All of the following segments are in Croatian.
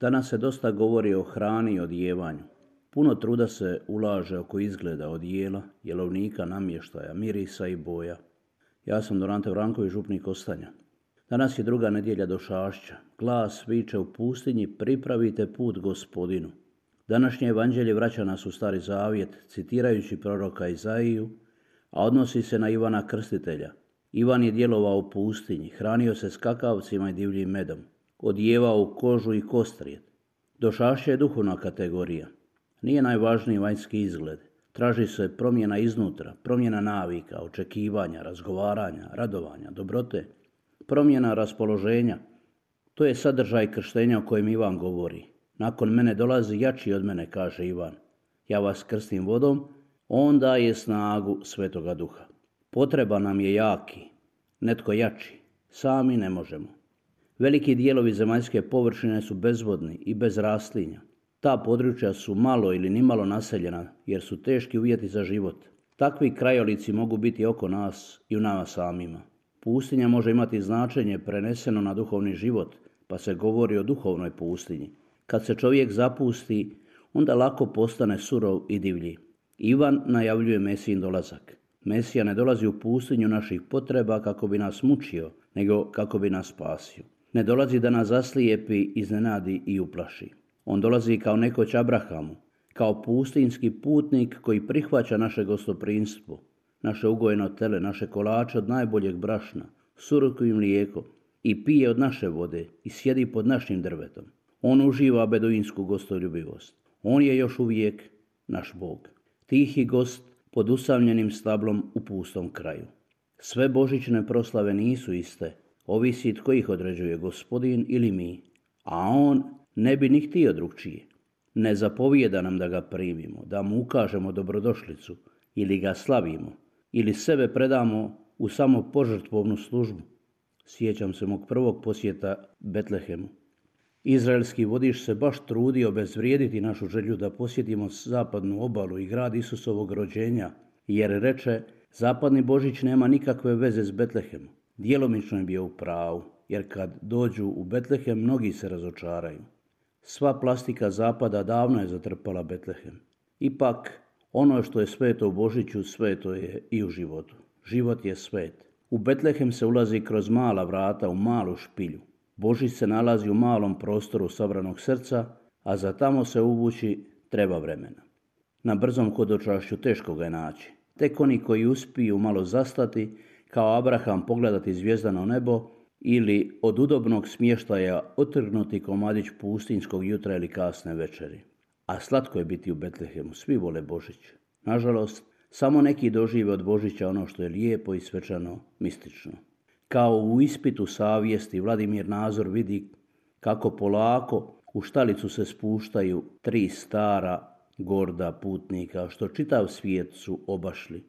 Danas se dosta govori o hrani i odjevanju. Puno truda se ulaže oko izgleda odijela, jelovnika, namještaja, mirisa i boja. Ja sam Dorante Vranković, župnik Ostanja. Danas je druga nedjelja do šašća. Glas viče u pustinji, pripravite put gospodinu. Današnje evanđelje vraća nas u stari zavjet, citirajući proroka Izaiju, a odnosi se na Ivana Krstitelja. Ivan je djelovao u pustinji, hranio se skakavcima i divljim medom odijevao kožu i kostrijet. Došašće je duhovna kategorija. Nije najvažniji vanjski izgled. Traži se promjena iznutra, promjena navika, očekivanja, razgovaranja, radovanja, dobrote, promjena raspoloženja. To je sadržaj krštenja o kojem Ivan govori. Nakon mene dolazi jači od mene, kaže Ivan. Ja vas krstim vodom, on daje snagu Svetoga Duha. Potreba nam je jaki, netko jači. Sami ne možemo. Veliki dijelovi zemaljske površine su bezvodni i bez rastlinja. Ta područja su malo ili nimalo naseljena jer su teški uvjeti za život. Takvi krajolici mogu biti oko nas i u nama samima. Pustinja može imati značenje preneseno na duhovni život, pa se govori o duhovnoj pustinji. Kad se čovjek zapusti, onda lako postane surov i divlji. Ivan najavljuje Mesijin dolazak. Mesija ne dolazi u pustinju naših potreba kako bi nas mučio, nego kako bi nas spasio. Ne dolazi da nas zaslijepi, iznenadi i uplaši. On dolazi kao nekoć Abrahamu, kao pustinski putnik koji prihvaća naše gostoprinstvo, naše ugojeno tele, naše kolače od najboljeg brašna, suroku i mlijeko i pije od naše vode i sjedi pod našim drvetom. On uživa beduinsku gostoljubivost. On je još uvijek naš Bog. Tihi gost pod usamljenim stablom u pustom kraju. Sve božićne proslave nisu iste, Ovisi tko ih određuje, gospodin ili mi. A on ne bi ni htio drugčije. Ne zapovijeda nam da ga primimo, da mu ukažemo dobrodošlicu ili ga slavimo ili sebe predamo u samo požrtvovnu službu. Sjećam se mog prvog posjeta Betlehemu. Izraelski vodiš se baš trudio bezvrijediti našu želju da posjetimo zapadnu obalu i grad Isusovog rođenja, jer reče, zapadni Božić nema nikakve veze s Betlehemom. Djelomično je bio u pravu, jer kad dođu u Betlehem mnogi se razočaraju. Sva plastika zapada davno je zatrpala Betlehem. Ipak, ono što je sveto u Božiću, sveto je i u životu. Život je svet. U Betlehem se ulazi kroz mala vrata u malu špilju. Božić se nalazi u malom prostoru sabranog srca, a za tamo se uvući treba vremena. Na brzom hodočašću teško ga je naći. Tek oni koji uspiju malo zastati kao Abraham pogledati zvijezdano nebo ili od udobnog smještaja otrgnuti komadić pustinskog jutra ili kasne večeri. A slatko je biti u Betlehemu, svi vole Božić. Nažalost, samo neki dožive od Božića ono što je lijepo i svečano mistično. Kao u ispitu savjesti Vladimir Nazor vidi kako polako u štalicu se spuštaju tri stara gorda putnika, što čitav svijet su obašli.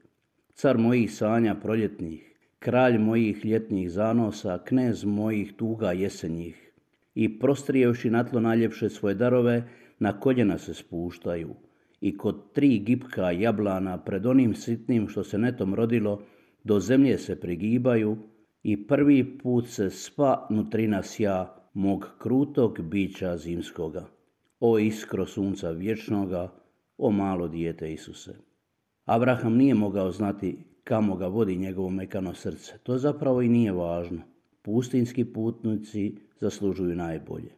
Car mojih sanja proljetnih, kralj mojih ljetnih zanosa, knez mojih tuga jesenjih. I prostrijevši na tlo najljepše svoje darove, na koljena se spuštaju. I kod tri gipka jablana pred onim sitnim što se netom rodilo, do zemlje se prigibaju i prvi put se sva nutrina sja mog krutog bića zimskoga. O iskro sunca vječnoga, o malo dijete Isuse. Abraham nije mogao znati kamo ga vodi njegovo mekano srce. To zapravo i nije važno. Pustinski putnici zaslužuju najbolje.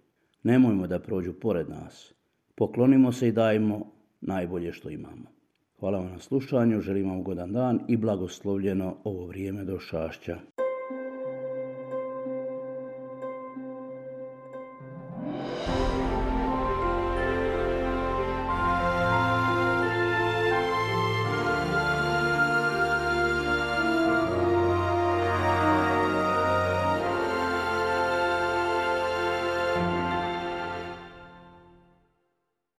Nemojmo da prođu pored nas. Poklonimo se i dajmo najbolje što imamo. Hvala vam na slušanju, želim vam ugodan dan i blagoslovljeno ovo vrijeme do šašća.